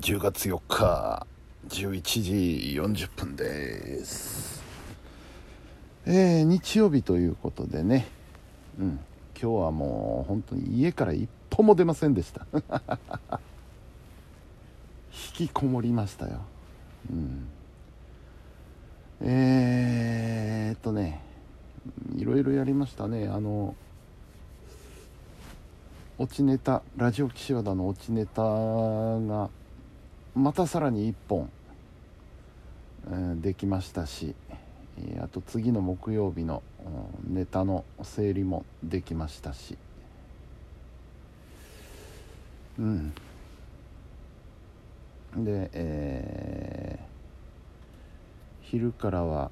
10月4日11時40分です。えー、日曜日ということでね。うん。今日はもう本当に家から一歩も出ませんでした。引きこもりましたよ。うん。えー、っとねいろいろやりましたね。あの落ちネタラジオ岸和田の落ちネタがまたさらに1本、できましたしあと次の木曜日のネタの整理もできましたし。うん。で、えー、昼からは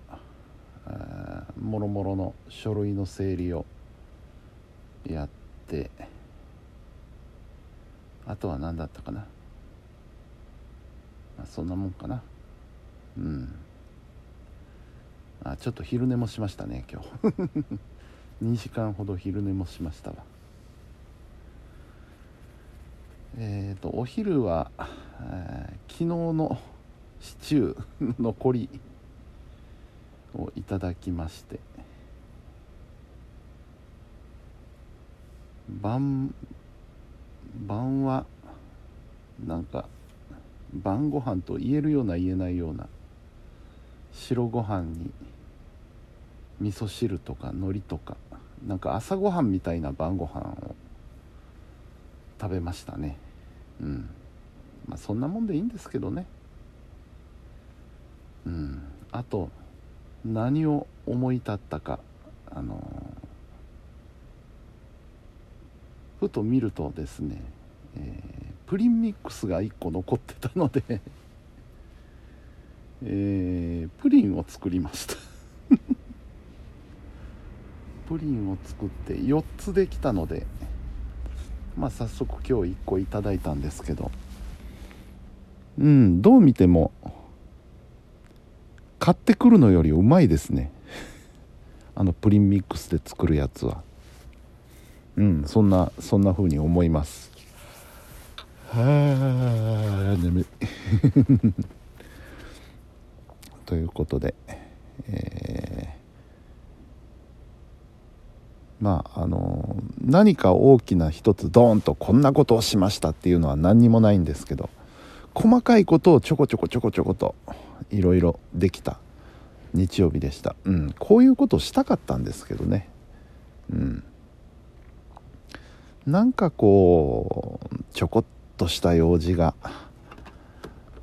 もろもろの書類の整理をやってあとは何だったかな。まあ、そんなもんかな。うん。あちょっと昼寝もしましたね今日。2時間ほど昼寝もしましたわ。えっ、ー、とお昼は、えー、昨日のシチュー残りをいただきまして晩晩はなんか晩ご飯と言えるような言えないような白ご飯に味噌汁とか海苔とかなんか朝ごはんみたいな晩ご飯を食べましたね。うん。まあそんなもんでいいんですけどね。うん。あと何を思い立ったかあのー、ふと見るとですね、えープリンミックスが1個残ってたのでえー、プリンを作りました。プリンを作って4つできたのでまあ早速今日1個いただいたんですけど。うんどう見ても買ってくるのよりうまいですね。あのプリンミックスで作るやつは。うんそんなそんな風に思います。はあ眠い。とい。うことで、えー、まああの何か大きな一つドーンとこんなことをしましたってい。うのは何にもない。んですけど細かい。ことをちょこちょこちょこちょことい。ろい。ろできた日曜日でした、うん、こうい。うことしたかったんですけどねうんなんかこうちょこっとした用事が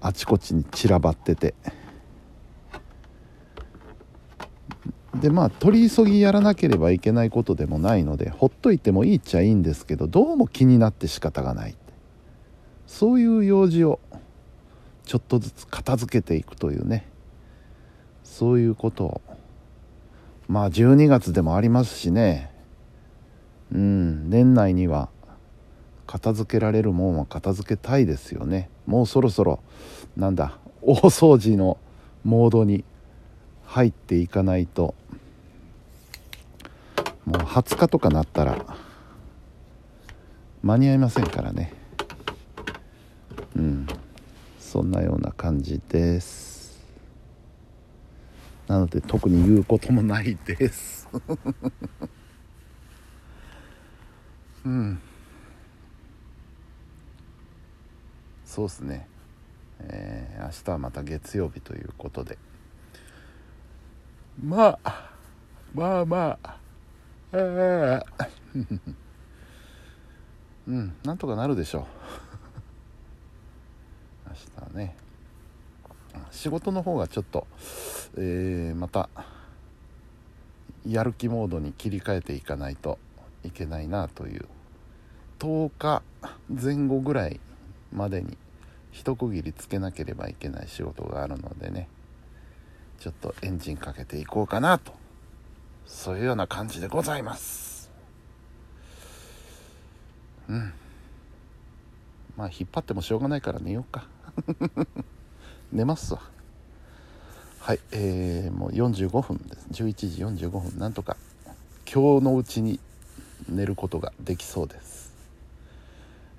あちこちに散らばってて。でまあ取り急ぎやらなければいけないことでもないのでほっといてもいいっちゃいいんですけどどうも気になって仕方がない。そういう用事をちょっとずつ片付けていくというね。そういうことを。まあ12月でもありますしね。うん年内には片付けられるもんは片付けたいですよね。もうそろそろなんだ大掃除のモードに入っていかないと。もう20日とかなったら間に合いませんからね。うん。そんなような感じです。なので特に言うこともないです。うん。そうっすね、えー、明日はまた月曜日ということで。まあまあまあ。ええ うんなんとかなるでしょう。明日はね。仕事の方がちょっと、えー、またやる気モードに切り替えていかないといけないなという。10日前後ぐらいまでに一区切りつけなければいけない仕事があるのでね。ちょっとエンジンかけていこうかなと。そういうような感じでございます。うん。まあ引っ張ってもしょうがないから寝ようか。寝ますわ。はいえー、もう45分です。11時45分。なんとか今日のうちに寝ることができそうです。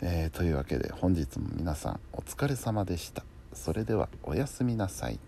えーというわけで本日も皆さんお疲れ様でした。それではおやすみなさい。